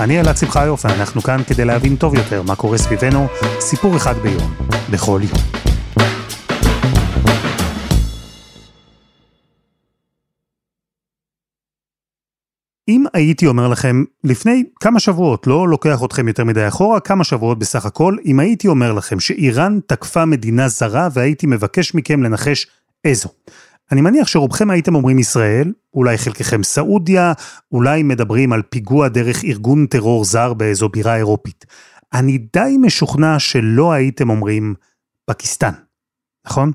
אני אלעד שמחיוף, ואנחנו כאן כדי להבין טוב יותר מה קורה סביבנו, סיפור אחד ביום, בכל יום. אם הייתי אומר לכם, לפני כמה שבועות, לא לוקח אתכם יותר מדי אחורה, כמה שבועות בסך הכל, אם הייתי אומר לכם שאיראן תקפה מדינה זרה והייתי מבקש מכם לנחש איזו. אני מניח שרובכם הייתם אומרים ישראל, אולי חלקכם סעודיה, אולי מדברים על פיגוע דרך ארגון טרור זר באיזו בירה אירופית. אני די משוכנע שלא הייתם אומרים פקיסטן, נכון?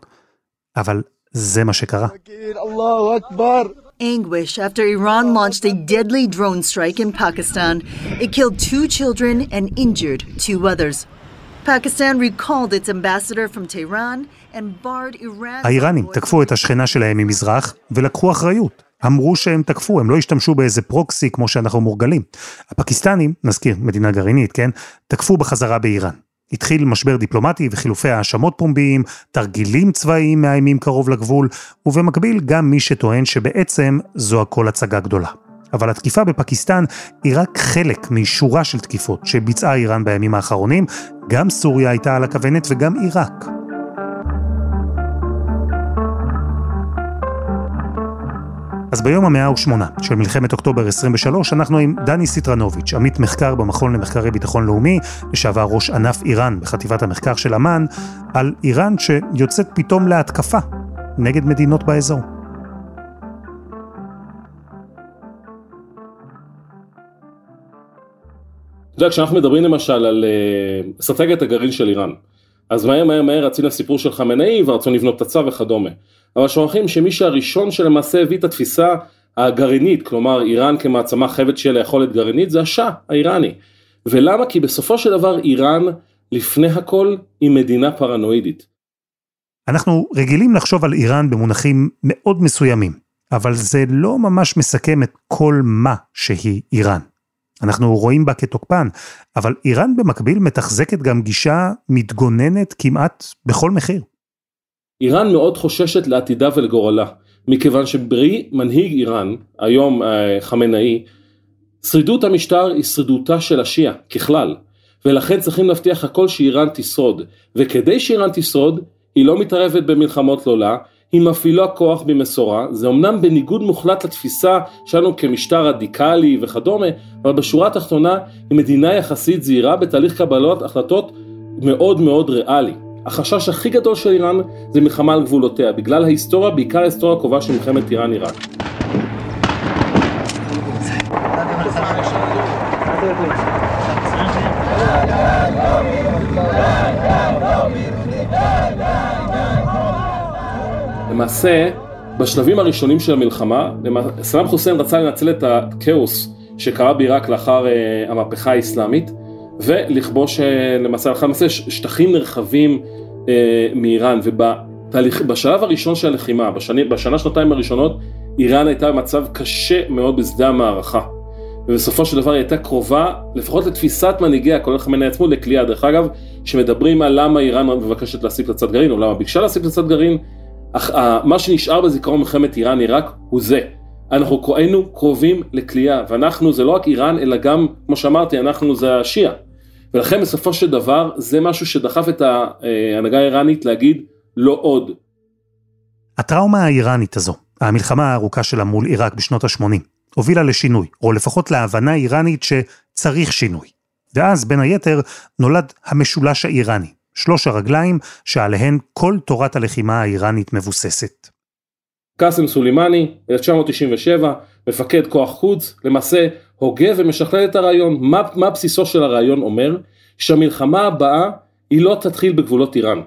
אבל זה מה שקרה. Anguish after Iran launched a deadly drone strike in Pakistan. It killed two children and injured two others. Pakistan recalled its ambassador from Tehran. האיראנים תקפו את השכנה שלהם ממזרח ולקחו אחריות. אמרו שהם תקפו, הם לא השתמשו באיזה פרוקסי כמו שאנחנו מורגלים. הפקיסטנים, נזכיר, מדינה גרעינית, כן? תקפו בחזרה באיראן. התחיל משבר דיפלומטי וחילופי האשמות פומביים, תרגילים צבאיים מאיימים קרוב לגבול, ובמקביל גם מי שטוען שבעצם זו הכל הצגה גדולה. אבל התקיפה בפקיסטן היא רק חלק משורה של תקיפות שביצעה איראן בימים האחרונים, גם סוריה הייתה על הכוונת וגם עיראק. אז ביום המאה ושמונה של מלחמת אוקטובר 23, אנחנו עם דני סיטרנוביץ', עמית מחקר במכון למחקרי ביטחון לאומי, לשעבר ראש ענף איראן בחטיבת המחקר של אמ"ן, על איראן שיוצאת פתאום להתקפה נגד מדינות באזור. אתה יודע, כשאנחנו מדברים למשל על uh, אסטרטגיית הגרעין של איראן, אז מהר מהר מהר רצים לסיפור של חמינאי ורצו לבנות פצצה וכדומה. אבל שוכחים שמי שהראשון שלמעשה הביא את התפיסה הגרעינית, כלומר איראן כמעצמה חייבת שיהיה לה יכולת גרעינית, זה השאה האיראני. ולמה? כי בסופו של דבר איראן, לפני הכל, היא מדינה פרנואידית. אנחנו רגילים לחשוב על איראן במונחים מאוד מסוימים, אבל זה לא ממש מסכם את כל מה שהיא איראן. אנחנו רואים בה כתוקפן, אבל איראן במקביל מתחזקת גם גישה מתגוננת כמעט בכל מחיר. איראן מאוד חוששת לעתידה ולגורלה, מכיוון שברי מנהיג איראן, היום אה, חמינאי, שרידות המשטר היא שרידותה של השיעה ככלל, ולכן צריכים להבטיח הכל שאיראן תשרוד, וכדי שאיראן תשרוד, היא לא מתערבת במלחמות לא לה, היא מפעילה כוח במשורה, זה אמנם בניגוד מוחלט לתפיסה שלנו כמשטר רדיקלי וכדומה, אבל בשורה התחתונה היא מדינה יחסית זהירה בתהליך קבלות החלטות מאוד מאוד ריאלי. החשש הכי גדול של איראן זה מלחמה על גבולותיה, בגלל ההיסטוריה, בעיקר ההיסטוריה הקרובה של מלחמת איראן-עיראק. למעשה, בשלבים הראשונים של המלחמה, סלאם חוסיין רצה לנצל את הכאוס שקרה בעיראק לאחר uh, המהפכה האסלאמית, ולכבוש uh, למעשה הלכה למעשה שטחים נרחבים uh, מאיראן, ובשלב הראשון של הלחימה, בשני, בשנה שנתיים הראשונות, איראן הייתה במצב קשה מאוד בשדה המערכה. ובסופו של דבר היא הייתה קרובה, לפחות לתפיסת מנהיגיה, כולל חמינאי עצמו, לכליאה. דרך אגב, שמדברים על למה איראן מבקשת להשיג פצצת גרעין, או למה ביקשה להשיג פצצת גרעין, אך מה שנשאר בזיכרון מלחמת איראן עיראק הוא זה. אנחנו היינו קרובים לכלייה, ואנחנו זה לא רק איראן, אלא גם, כמו שאמרתי, אנחנו זה השיעה. ולכן בסופו של דבר, זה משהו שדחף את ההנהגה האיראנית להגיד לא עוד. הטראומה האיראנית הזו, המלחמה הארוכה שלה מול עיראק בשנות ה-80, הובילה לשינוי, או לפחות להבנה איראנית שצריך שינוי. ואז, בין היתר, נולד המשולש האיראני, שלוש הרגליים שעליהן כל תורת הלחימה האיראנית מבוססת. קאסם סולימני, 1997, מפקד כוח חוץ, למעשה הוגה ומשכלל את הרעיון. מה, מה בסיסו של הרעיון אומר? שהמלחמה הבאה היא לא תתחיל בגבולות איראן.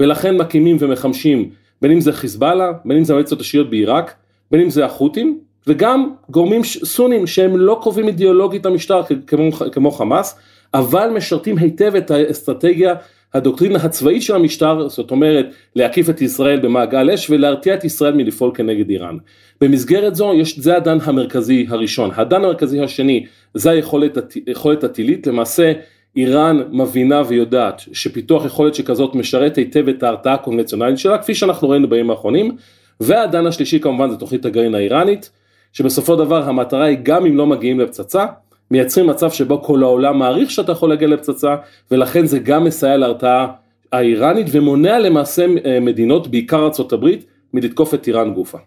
ולכן מקימים ומחמשים, בין אם זה חיזבאללה, בין אם זה המועצות השיעיות בעיראק, בין אם זה החות'ים, וגם גורמים סונים שהם לא קובעים אידיאולוגית המשטר כמו, כמו חמאס, אבל משרתים היטב את האסטרטגיה הדוקטרינה הצבאית של המשטר, זאת אומרת להקיף את ישראל במעגל אש ולהרתיע את ישראל מלפעול כנגד איראן. במסגרת זו יש, זה הדן המרכזי הראשון. הדן המרכזי השני זה היכולת, הטילית, למעשה איראן מבינה ויודעת שפיתוח יכולת שכזאת משרת היטב את ההרתעה הקונבנציונלית שלה, כפי שאנחנו ראינו בימים האחרונים, והדן השלישי כמובן זה תוכנית הגרעין האיראנית, שבסופו דבר המטרה היא גם אם לא מגיעים לפצצה, מייצרים מצב שבו כל העולם מעריך שאתה יכול להגיע לפצצה, ולכן זה גם מסייע להרתעה האיראנית ומונע למעשה אה, מדינות, בעיקר ארה"ב, מלתקוף את איראן גופה.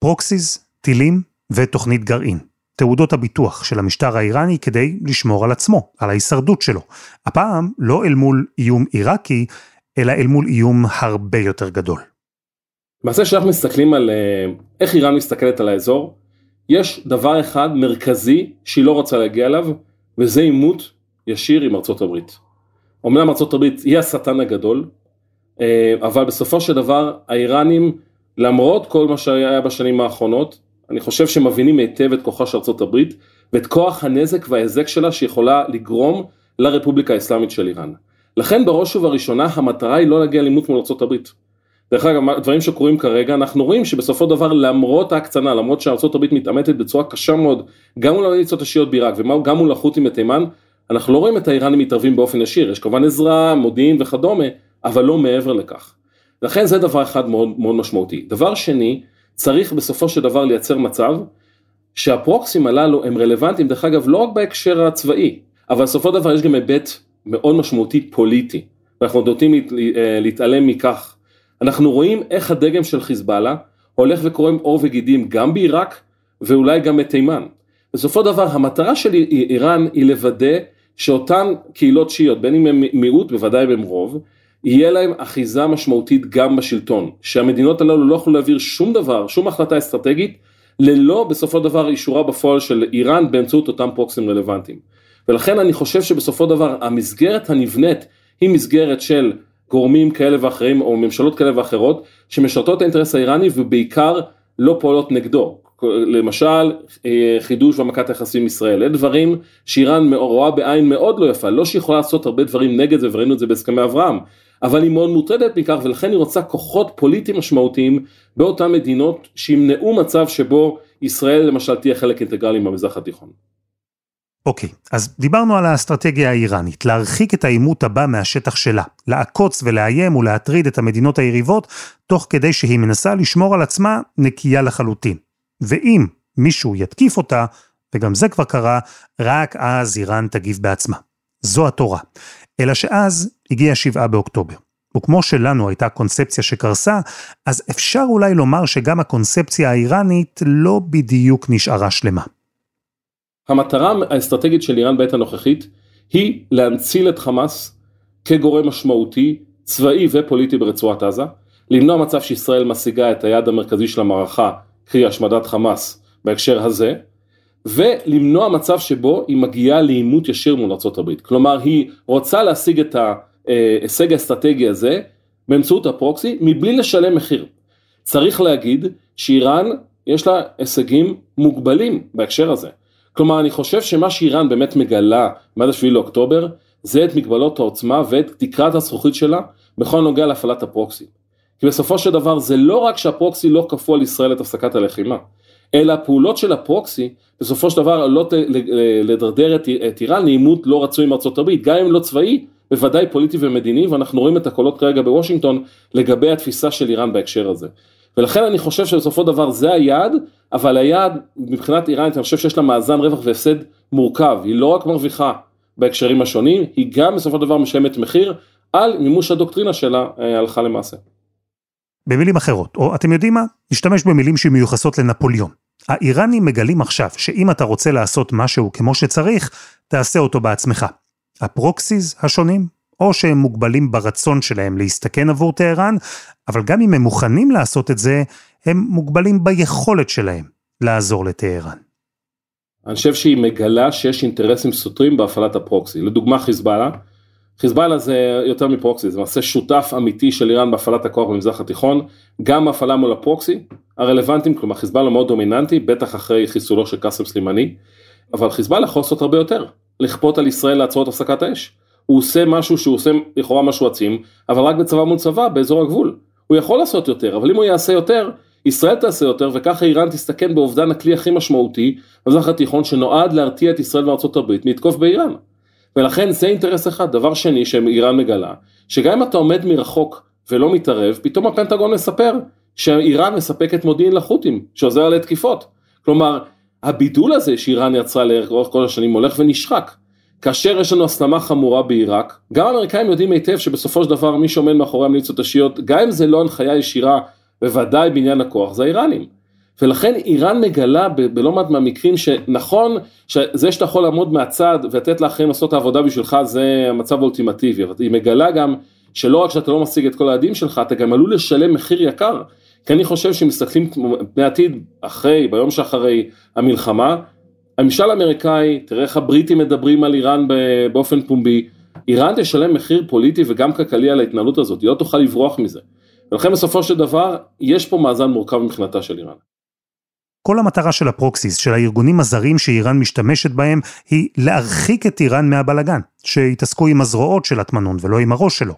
פרוקסיס, טילים ותוכנית גרעין. תעודות הביטוח של המשטר האיראני כדי לשמור על עצמו, על ההישרדות שלו. הפעם לא אל מול איום עיראקי, אלא אל מול איום הרבה יותר גדול. למעשה כשאנחנו מסתכלים על אה, איך איראן מסתכלת על האזור, יש דבר אחד מרכזי שהיא לא רוצה להגיע אליו, וזה עימות ישיר עם ארצות הברית. אמנם ארצות הברית היא השטן הגדול, אה, אבל בסופו של דבר האיראנים, למרות כל מה שהיה בשנים האחרונות, אני חושב שמבינים היטב את כוחה של ארצות הברית, ואת כוח הנזק וההיזק שלה שיכולה לגרום לרפובליקה האסלאמית של איראן. לכן בראש ובראשונה המטרה היא לא להגיע לעימות מול ארצות הברית. דרך אגב, דברים שקורים כרגע, אנחנו רואים שבסופו של דבר למרות ההקצנה, למרות שארה"ב מתעמתת בצורה קשה מאוד, גם מול המיליציות השיעיות בעיראק וגם מול החות'ים בתימן, אנחנו לא רואים את האיראנים מתערבים באופן ישיר, יש כמובן עזרה, מודיעין וכדומה, אבל לא מעבר לכך. לכן זה דבר אחד מאוד מאוד משמעותי. דבר שני, צריך בסופו של דבר לייצר מצב שהפרוקסים הללו הם רלוונטיים, דרך אגב, לא רק בהקשר הצבאי, אבל בסופו של דבר יש גם היבט מאוד משמעותי פוליטי, ואנחנו נוטים אה, להתעלם מכך. אנחנו רואים איך הדגם של חיזבאללה הולך וקורם עור וגידים גם בעיראק ואולי גם בתימן. בסופו דבר המטרה של איראן היא לוודא שאותן קהילות שיעיות, בין אם הם מיעוט, בוודאי אם הם רוב, יהיה להם אחיזה משמעותית גם בשלטון, שהמדינות הללו לא יכולו להעביר שום דבר, שום החלטה אסטרטגית, ללא בסופו דבר אישורה בפועל של איראן באמצעות אותם פרוקסים רלוונטיים. ולכן אני חושב שבסופו דבר המסגרת הנבנית היא מסגרת של גורמים כאלה ואחרים או ממשלות כאלה ואחרות שמשרתות את האינטרס האיראני ובעיקר לא פועלות נגדו. למשל אה, חידוש והעמקת היחסים עם ישראל, אלה דברים שאיראן רואה בעין מאוד לא יפה, לא שהיא יכולה לעשות הרבה דברים נגד זה וראינו את זה בהסכמי אברהם, אבל היא מאוד מוטרדת מכך ולכן היא רוצה כוחות פוליטיים משמעותיים באותן מדינות שימנעו מצב שבו ישראל למשל תהיה חלק אינטגרלי מהמזרח התיכון. אוקיי, okay, אז דיברנו על האסטרטגיה האיראנית, להרחיק את העימות הבא מהשטח שלה, לעקוץ ולאיים ולהטריד את המדינות היריבות, תוך כדי שהיא מנסה לשמור על עצמה נקייה לחלוטין. ואם מישהו יתקיף אותה, וגם זה כבר קרה, רק אז איראן תגיב בעצמה. זו התורה. אלא שאז הגיע שבעה באוקטובר. וכמו שלנו הייתה קונספציה שקרסה, אז אפשר אולי לומר שגם הקונספציה האיראנית לא בדיוק נשארה שלמה. המטרה האסטרטגית של איראן בעת הנוכחית היא להנציל את חמאס כגורם משמעותי, צבאי ופוליטי ברצועת עזה, למנוע מצב שישראל משיגה את היעד המרכזי של המערכה, קרי השמדת חמאס בהקשר הזה, ולמנוע מצב שבו היא מגיעה לעימות ישיר מול ארה"ב. כלומר, היא רוצה להשיג את ההישג האסטרטגי הזה באמצעות הפרוקסי, מבלי לשלם מחיר. צריך להגיד שאיראן יש לה הישגים מוגבלים בהקשר הזה. כלומר, אני חושב שמה שאיראן באמת מגלה מאז 7 לאוקטובר, זה את מגבלות העוצמה ואת תקרת הזכוכית שלה בכל נוגע להפעלת הפרוקסי. כי בסופו של דבר זה לא רק שהפרוקסי לא כפו על ישראל את הפסקת הלחימה, אלא הפעולות של הפרוקסי בסופו של דבר עלולות לדרדר את, את איראן לעימות לא רצוי עם ארצות הברית, גם אם לא צבאי, בוודאי פוליטי ומדיני, ואנחנו רואים את הקולות כרגע בוושינגטון לגבי התפיסה של איראן בהקשר הזה. ולכן אני חושב שבסופו דבר זה היעד, אבל היעד מבחינת איראנית אני חושב שיש לה מאזן רווח והפסד מורכב, היא לא רק מרוויחה בהקשרים השונים, היא גם בסופו דבר משלמת מחיר על מימוש הדוקטרינה שלה אה, הלכה למעשה. במילים אחרות, או אתם יודעים מה? נשתמש במילים שמיוחסות לנפוליאון. האיראנים מגלים עכשיו שאם אתה רוצה לעשות משהו כמו שצריך, תעשה אותו בעצמך. הפרוקסיס השונים, או שהם מוגבלים ברצון שלהם להסתכן עבור טהרן, אבל גם אם הם מוכנים לעשות את זה, הם מוגבלים ביכולת שלהם לעזור לטהרן. אני חושב שהיא מגלה שיש אינטרסים סותרים בהפעלת הפרוקסי. לדוגמה חיזבאללה, חיזבאללה זה יותר מפרוקסי, זה למעשה שותף אמיתי של איראן בהפעלת הכוח במזרח התיכון, גם הפעלה מול הפרוקסי הרלוונטיים, כלומר חיזבאללה מאוד דומיננטי, בטח אחרי חיסולו של קאסם סלימני, אבל חיזבאללה יכול לעשות הרבה יותר. לכפות על ישראל לעצור את הפסקת האש. הוא עושה משהו שהוא עושה לכאורה משהו עצים, אבל רק בצבא מול צבא באזור הגבול. הוא יכול לעשות יותר, אבל אם הוא יעשה יותר, ישראל תעשה יותר, וככה איראן תסתכן באובדן הכלי הכי משמעותי במזרח התיכון שנועד להרתיע את ישראל וארצות הברית מתקוף באיראן. ולכן זה אינטרס אחד. דבר שני שאיראן מגלה, שגם אם אתה עומד מרחוק ולא מתערב, פתאום הפנטגון מספר שאיראן מספקת מודיעין לחות'ים, שעוזר לתקיפות. כלומר, הבידול הזה שאיראן יצרה לאורך כל השנים הולך ונשחק. כאשר יש לנו הסלמה חמורה בעיראק, גם האמריקאים יודעים היטב שבסופו של דבר מי שעומד מאחורי המיליציות השיעיות, גם אם זה לא הנחיה ישירה, בוודאי בעניין הכוח, זה האיראנים. ולכן איראן מגלה בלא מעט מהמקרים שנכון, שזה שאתה יכול לעמוד מהצד ולתת לאחרים לעשות את העבודה בשבילך זה המצב האולטימטיבי, אבל היא מגלה גם שלא רק שאתה לא משיג את כל היעדים שלך, אתה גם עלול לשלם מחיר יקר. כי אני חושב שמסתכלים פני עתיד אחרי, ביום שאחרי המלחמה, הממשל האמריקאי, תראה איך הבריטים מדברים על איראן באופן פומבי, איראן תשלם מחיר פוליטי וגם כלכלי על ההתנהלות הזאת, היא לא תוכל לברוח מזה. ולכן בסופו של דבר, יש פה מאזן מורכב מבחינתה של איראן. כל המטרה של הפרוקסיס, של הארגונים הזרים שאיראן משתמשת בהם, היא להרחיק את איראן מהבלגן, שיתעסקו עם הזרועות של הטמנון ולא עם הראש שלו.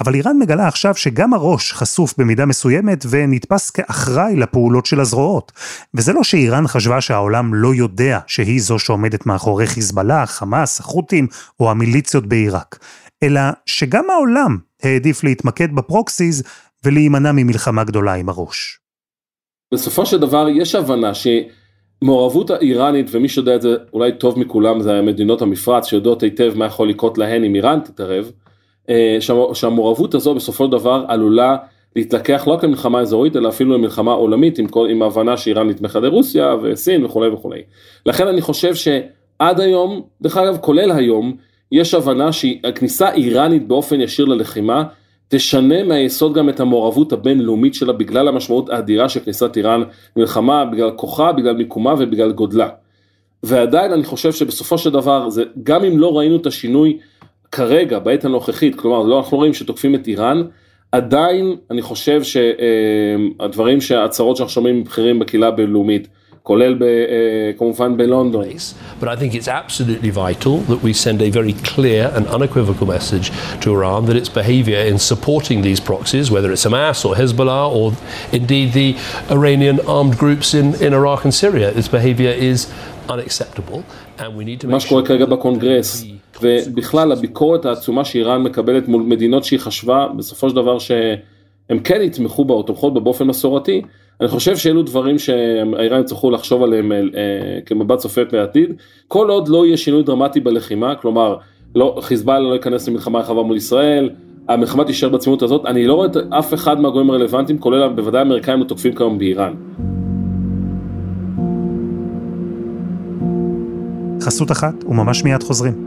אבל איראן מגלה עכשיו שגם הראש חשוף במידה מסוימת ונתפס כאחראי לפעולות של הזרועות. וזה לא שאיראן חשבה שהעולם לא יודע שהיא זו שעומדת מאחורי חיזבאללה, חמאס, החות'ים או המיליציות בעיראק, אלא שגם העולם העדיף להתמקד בפרוקסיס ולהימנע ממלחמה גדולה עם הראש. בסופו של דבר יש הבנה שמעורבות האיראנית, ומי שיודע את זה אולי טוב מכולם, זה מדינות המפרץ שיודעות היטב מה יכול לקרות להן אם איראן תתערב, שהמעורבות הזו בסופו של דבר עלולה להתלקח לא רק למלחמה אזורית אלא אפילו למלחמה עולמית עם, כל, עם ההבנה שאיראן נתמכה לרוסיה וסין וכולי וכולי. לכן אני חושב שעד היום, דרך אגב כולל היום, יש הבנה שהכניסה איראנית באופן ישיר ללחימה תשנה מהיסוד גם את המעורבות הבינלאומית שלה בגלל המשמעות האדירה של כניסת איראן למלחמה, בגלל כוחה, בגלל מיקומה ובגלל גודלה. ועדיין אני חושב שבסופו של דבר, זה, גם אם לא ראינו את השינוי כרגע, בעת הנוכחית, כלומר, לא אנחנו רואים שתוקפים את איראן, עדיין אני חושב שהדברים, שההצהרות שאנחנו שומעים מבכירים בקהילה הבינלאומית, כולל ב, כמובן בלונדון. But I think it's absolutely vital that we send a very clear and unequivocal message to Iran that its behavior in supporting these proxies, whether it's Hamas or Hezbollah or indeed the Iranian armed groups in, in Iraq and Syria, its behavior is unacceptable and we need to make מה שקורה כרגע בקונגרס ובכלל הביקורת העצומה שאיראן מקבלת מול מדינות שהיא חשבה בסופו של דבר שהם כן יתמכו בה או תומכות בה באופן מסורתי, אני חושב שאלו דברים שהאיראנים יצטרכו לחשוב עליהם אה, כמבט צופה פני עתיד, כל עוד לא יהיה שינוי דרמטי בלחימה, כלומר לא, חיזבאללה לא ייכנס למלחמה רחבה מול ישראל, המלחמה תישאר בעצימות הזאת, אני לא רואה את אף אחד מהגורמים הרלוונטיים, כולל בוודאי האמריקאים התוקפים כיום באיראן. חסות אחת וממש מיד חוזרים.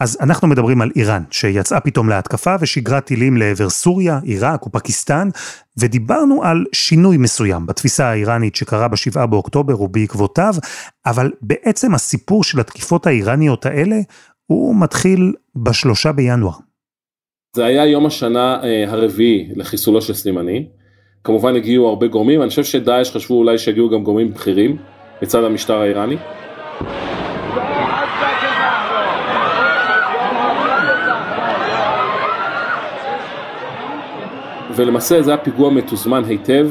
אז אנחנו מדברים על איראן, שיצאה פתאום להתקפה ושיגרה טילים לעבר סוריה, עיראק ופקיסטן, ודיברנו על שינוי מסוים בתפיסה האיראנית שקרה בשבעה באוקטובר ובעקבותיו, אבל בעצם הסיפור של התקיפות האיראניות האלה, הוא מתחיל בשלושה בינואר. זה היה יום השנה אה, הרביעי לחיסולו של סלימני. כמובן הגיעו הרבה גורמים, אני חושב שדאעש חשבו אולי שיגיעו גם גורמים בכירים מצד המשטר האיראני. ולמעשה זה היה פיגוע מתוזמן היטב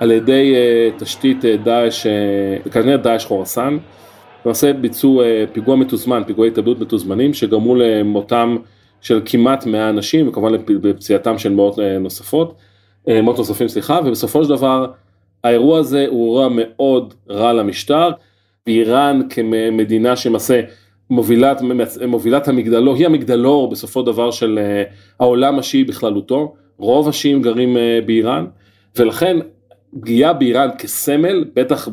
על ידי uh, תשתית uh, דאעש, uh, כנראה דאעש חורסן, למעשה ביצעו פיגוע מתוזמן, פיגועי התאבדות מתוזמנים שגרמו למותם של כמעט 100 אנשים וכמובן לפציעתם של מאות נוספות, מאות נוספים סליחה, ובסופו של דבר האירוע הזה הוא אירוע מאוד רע למשטר, ואיראן כמדינה שלמעשה מובילת, מובילת המגדלור, היא המגדלור בסופו דבר של העולם השיעי בכללותו, רוב השיעים גרים אה, באיראן, ולכן פגיעה באיראן כסמל, בטח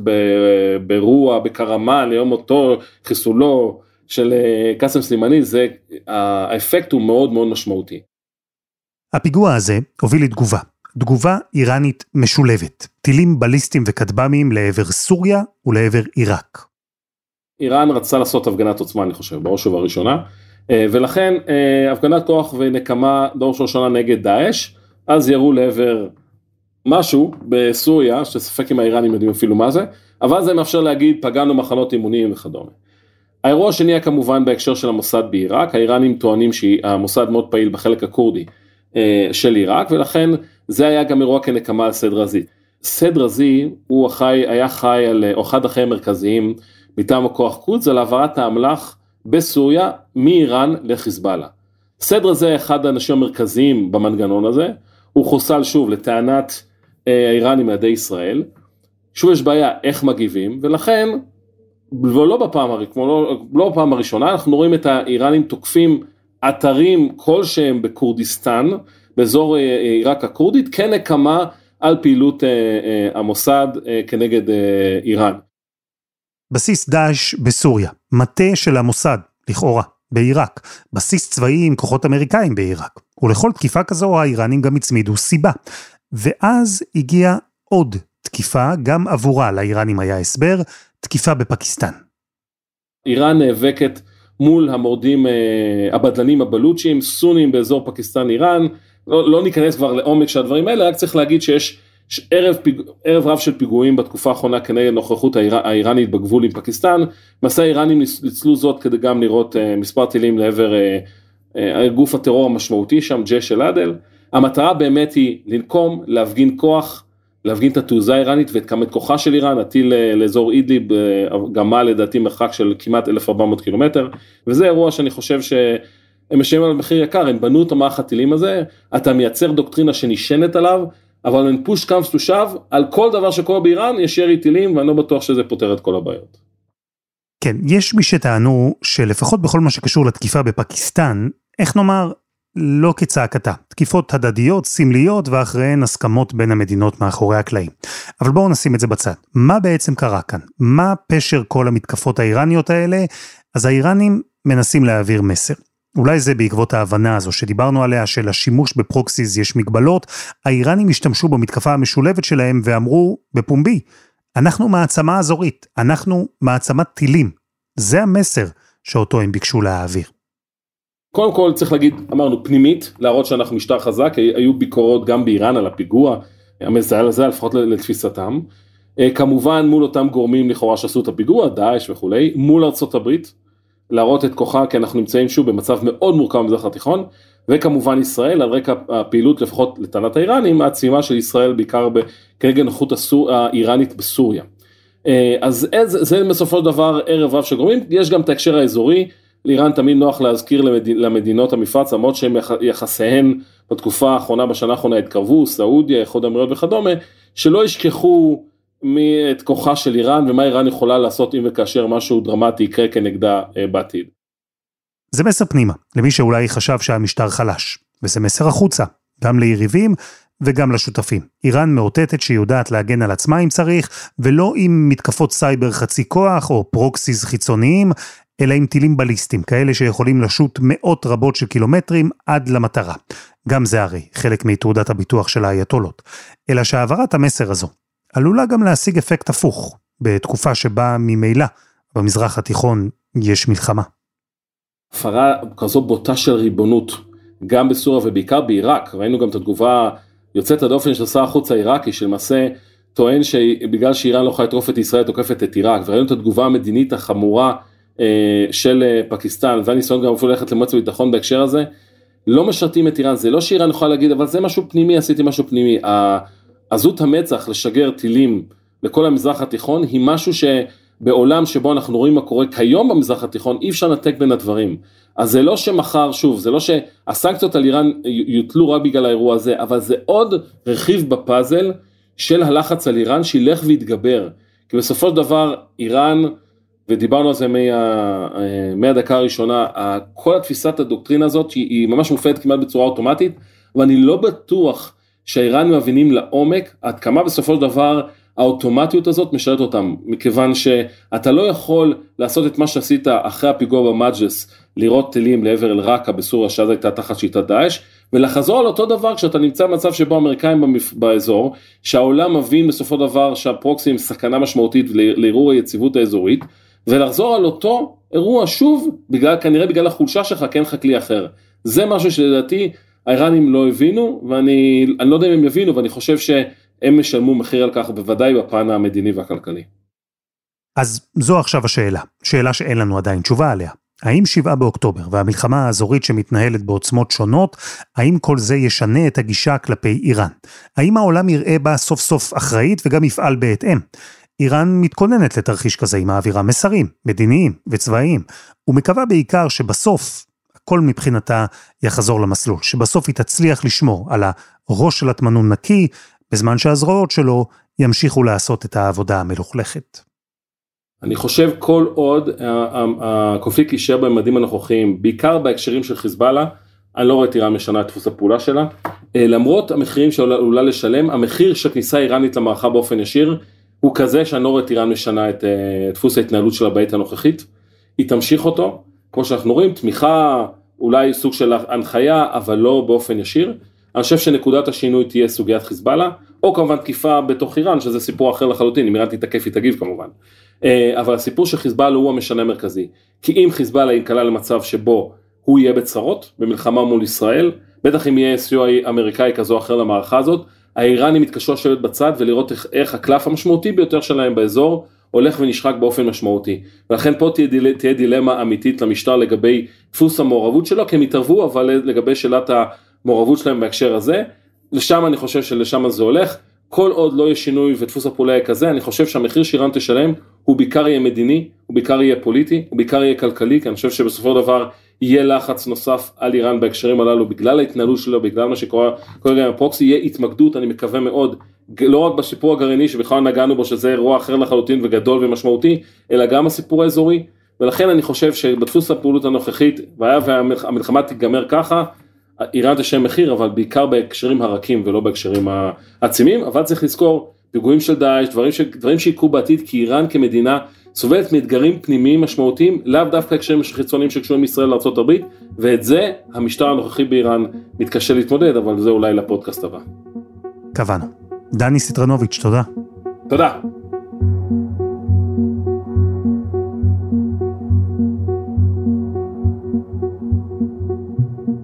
באירוע, בקרמאן, ליום מותו, חיסולו של קאסם סלימני, זה, האפקט הוא מאוד מאוד משמעותי. הפיגוע הזה הוביל לתגובה, תגובה איראנית משולבת, טילים בליסטיים וכטב"מים לעבר סוריה ולעבר עיראק. איראן רצתה לעשות הפגנת עוצמה, אני חושב, בראש ובראשונה, ולכן הפגנת כוח ונקמה בראש ובראשונה נגד דאעש, אז ירו לעבר משהו בסוריה, שספק אם האיראנים יודעים אפילו מה זה, אבל זה מאפשר להגיד פגענו מחנות אימונים וכדומה. האירוע השני היה כמובן בהקשר של המוסד בעיראק, האיראנים טוענים שהמוסד מאוד פעיל בחלק הכורדי אה, של עיראק, ולכן זה היה גם אירוע כנקמה על סד רזי. סד רזי הוא החי, היה חי על, או אחד החיים המרכזיים מטעם הכוח קודס על העברת האמל"ח בסוריה מאיראן לחיזבאללה. סד רזי אחד האנשים המרכזיים במנגנון הזה, הוא חוסל שוב לטענת אה, האיראנים על ידי ישראל, שוב יש בעיה איך מגיבים, ולכן, ולא בפעם, כמו לא, לא בפעם הראשונה, אנחנו רואים את האיראנים תוקפים אתרים כלשהם בכורדיסטן, באזור אה, אה, עיראק הכורדית, כנקמה על פעילות המוסד כנגד איראן. בסיס דאעש בסוריה, מטה של המוסד, לכאורה, בעיראק, בסיס צבאי עם כוחות אמריקאים בעיראק, ולכל תקיפה כזו האיראנים גם הצמידו סיבה. ואז הגיעה עוד תקיפה, גם עבורה לאיראנים היה הסבר, תקיפה בפקיסטן. איראן נאבקת מול המורדים הבדלנים הבלוצ'ים, סונים באזור פקיסטן איראן, לא, לא ניכנס כבר לעומק של הדברים האלה, רק צריך להגיד שיש ערב, פיג, ערב רב של פיגועים בתקופה האחרונה כנגד נוכחות האיר, האיראנית בגבול עם פקיסטן, מסע האיראנים ניצלו זאת כדי גם לראות uh, מספר טילים לעבר uh, uh, גוף הטרור המשמעותי שם, ג'ש אל עדל. המטרה באמת היא לנקום, להפגין כוח, להפגין את התעוזה האיראנית ואת כוחה של איראן, הטיל לאזור אידליב גמה לדעתי מרחק של כמעט 1400 קילומטר, וזה אירוע שאני חושב שהם משלמים על מחיר יקר, הם בנו את המערך הטילים הזה, אתה מייצר דוקטרינה שנשענת עליו, אבל אין פוש קאמס טו שב, על כל דבר שקורה באיראן יש ירי טילים ואני לא בטוח שזה פותר את כל הבעיות. כן, יש מי שטענו שלפחות בכל מה שקשור לתקיפה בפקיסטן, איך נאמר, לא כצעקתה. תקיפות הדדיות, סמליות, ואחריהן הסכמות בין המדינות מאחורי הקלעים. אבל בואו נשים את זה בצד. מה בעצם קרה כאן? מה פשר כל המתקפות האיראניות האלה? אז האיראנים מנסים להעביר מסר. אולי זה בעקבות ההבנה הזו שדיברנו עליה, שלשימוש בפרוקסיס יש מגבלות, האיראנים השתמשו במתקפה המשולבת שלהם ואמרו בפומבי, אנחנו מעצמה אזורית, אנחנו מעצמת טילים. זה המסר שאותו הם ביקשו להעביר. קודם כל צריך להגיד, אמרנו פנימית, להראות שאנחנו משטר חזק, היו ביקורות גם באיראן על הפיגוע, המזהל הזה לפחות לתפיסתם. אה, כמובן מול אותם גורמים לכאורה שעשו את הפיגוע, דאעש וכולי, מול ארצות הברית, להראות את כוחה כי אנחנו נמצאים שוב במצב מאוד מורכב במזרח התיכון, וכמובן ישראל על רקע הפעילות לפחות לטענת האיראנים, העצימה של ישראל בעיקר כנגד נוחות האיראנית בסוריה. אה, אז זה, זה בסופו של דבר ערב רב של גורמים, יש גם את ההקשר האזורי, לאיראן תמיד נוח להזכיר למד... למדינות המפרץ, למרות שהם יח... יחסיהן בתקופה האחרונה, בשנה האחרונה התקרבו, סעודיה, איחוד האמירויות וכדומה, שלא ישכחו את כוחה של איראן ומה איראן יכולה לעשות אם וכאשר משהו דרמטי יקרה כנגדה אה, בעתיד. זה מסר פנימה, למי שאולי חשב שהמשטר חלש, וזה מסר החוצה, גם ליריבים וגם לשותפים. איראן מאותתת שהיא יודעת להגן על עצמה אם צריך, ולא עם מתקפות סייבר חצי כוח או proxies חיצוניים, אלא עם טילים בליסטיים, כאלה שיכולים לשוט מאות רבות של קילומטרים עד למטרה. גם זה הרי חלק מתעודת הביטוח של האייתולות. אלא שהעברת המסר הזו עלולה גם להשיג אפקט הפוך, בתקופה שבה ממילא במזרח התיכון יש מלחמה. הפרה כזו בוטה של ריבונות, גם בסוריה ובעיקר בעיראק, ראינו גם את התגובה יוצאת הדופן של שר החוץ העיראקי, שלמעשה טוען שבגלל שאיראן לא יכולה לטרוף את ישראל, תוקפת את עיראק, וראינו את התגובה המדינית החמורה אה, של אה, פקיסטן, והניסיון גם אפילו ללכת למועצת הביטחון בהקשר הזה, לא משרתים את איראן, זה לא שאיראן יכולה להגיד, אבל זה משהו פנימי, עשיתי משהו פנימי. עזות המצח לשגר טילים לכל המזרח התיכון היא משהו שבעולם שבו אנחנו רואים מה קורה כיום במזרח התיכון, אי אפשר לנתק בין הדברים. אז זה לא שמחר, שוב, זה לא שהסנקציות על איראן יוטלו רק בגלל האירוע הזה, אבל זה עוד רכיב בפאזל של הלחץ על איראן שילך ויתגבר. כי בסופו של דבר איראן, ודיברנו על זה מה, מהדקה הראשונה, כל התפיסת הדוקטרינה הזאת היא, ממש מופעלת כמעט בצורה אוטומטית, ואני לא בטוח שהאיראנים מבינים לעומק עד כמה בסופו של דבר האוטומטיות הזאת משרת אותם, מכיוון שאתה לא יכול לעשות את מה שעשית אחרי הפיגוע במג'לס, לירות טילים לעבר אל-ראקה בסוריה, שאז הייתה תחת שיטת דאעש, ולחזור על אותו דבר כשאתה נמצא במצב שבו האמריקאים במפ... באזור, שהעולם מבין בסופו של דבר שהפרוקסי הם סכנה משמעותית לערעור היציבות האזורית, ולחזור על אותו אירוע שוב, בגלל, כנראה בגלל החולשה שלך, כי אין לך כלי אחר. זה משהו שלדעתי האיראנים לא הבינו, ואני לא יודע אם הם יבינו, ואני חושב שהם ישלמו מחיר על כך, בוודאי בפן המדיני והכלכלי. אז זו עכשיו השאלה, שאלה שאין לנו עדיין תשובה עליה. האם שבעה באוקטובר והמלחמה האזורית שמתנהלת בעוצמות שונות, האם כל זה ישנה את הגישה כלפי איראן? האם העולם יראה בה סוף סוף אחראית וגם יפעל בהתאם? איראן מתכוננת לתרחיש כזה, היא מעבירה מסרים, מדיניים וצבאיים, ומקווה בעיקר שבסוף הכל מבחינתה יחזור למסלול, שבסוף היא תצליח לשמור על הראש של הטמנון נקי, בזמן שהזרועות שלו ימשיכו לעשות את העבודה המלוכלכת. אני חושב כל עוד הקונפליקט יישאר בממדים הנוכחיים, בעיקר בהקשרים של חיזבאללה, אני לא רואה את איראן משנה את דפוס הפעולה שלה. אה, למרות המחירים שעלולה לשלם, המחיר של כניסה איראנית למערכה באופן ישיר, הוא כזה שאני לא רואה את איראן משנה את אה, דפוס ההתנהלות שלה בעת הנוכחית. היא תמשיך אותו, כמו שאנחנו רואים, תמיכה, אולי סוג של הנחיה, אבל לא באופן ישיר. אני חושב שנקודת השינוי תהיה סוגיית חיזבאללה, או כמובן תקיפה בתוך איראן, שזה סיפור אחר לחלוטין, אם איראן תתקף היא תגיב כמובן. אה, אבל הסיפור של חיזבאללה הוא המשנה המרכזי. כי אם חיזבאללה ייקלע למצב שבו הוא יהיה בצרות, במלחמה מול ישראל, בטח אם יהיה סיוע אמריקאי כזו או אחר למערכה הזאת, האיראנים יתקשו לשבת בצד ולראות איך, איך הקלף המשמעותי ביותר שלהם באזור הולך ונשחק באופן משמעותי. ולכן פה תהיה, דיל, תהיה דילמה אמיתית למשטר לגבי דפוס המעורבות שלו, כי הם יתערבו, אבל לגבי שאלת המעורבות שלהם בהקשר הזה, לשם אני חושב שלשם זה הולך. כל עוד לא יהיה שינוי ודפוס הפעולה יהיה כזה, אני חושב שהמחיר שאיראן תשלם הוא בעיקר יהיה מדיני, הוא בעיקר יהיה פוליטי, הוא בעיקר יהיה כלכלי, כי אני חושב שבסופו של דבר יהיה לחץ נוסף על איראן בהקשרים הללו, בגלל ההתנהלות שלו, בגלל מה שקורה כרגע עם הפרוקסי, יהיה התמקדות, אני מקווה מאוד, לא רק בסיפור הגרעיני שבכלל נגענו בו, שזה אירוע אחר לחלוטין וגדול ומשמעותי, אלא גם הסיפור האזורי, ולכן אני חושב שבדפוס הפעולות הנוכחית, והיה והמלחמה תיגמר ככה, איראן תשלם מחיר, אבל בעיקר בהקשרים הרכים ולא בהקשרים העצימים, אבל צריך לזכור, פיגועים של דאעש, דברים, ש... דברים שיקרו בעתיד, כי איראן כמדינה סובלת מאתגרים פנימיים משמעותיים, לאו דווקא הקשרים חיצוניים שקשורים לישראל לארה"ב, ואת זה המשטר הנוכחי באיראן מתקשה להתמודד, אבל זה אולי לפודקאסט הבא. קבענו. דני סיטרנוביץ', תודה. תודה.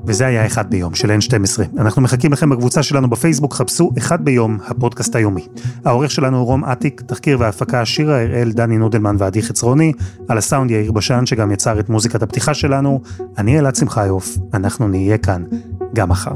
וזה היה אחד ביום של N12. אנחנו מחכים לכם בקבוצה שלנו בפייסבוק, חפשו אחד ביום, הפודקאסט היומי. העורך שלנו הוא רום אטיק, תחקיר והפקה שירה הראל, דני נודלמן ועדי חצרוני, על הסאונד יאיר בשן שגם יצר את מוזיקת הפתיחה שלנו. אני אלעד שמחיוף, אנחנו נהיה כאן גם מחר.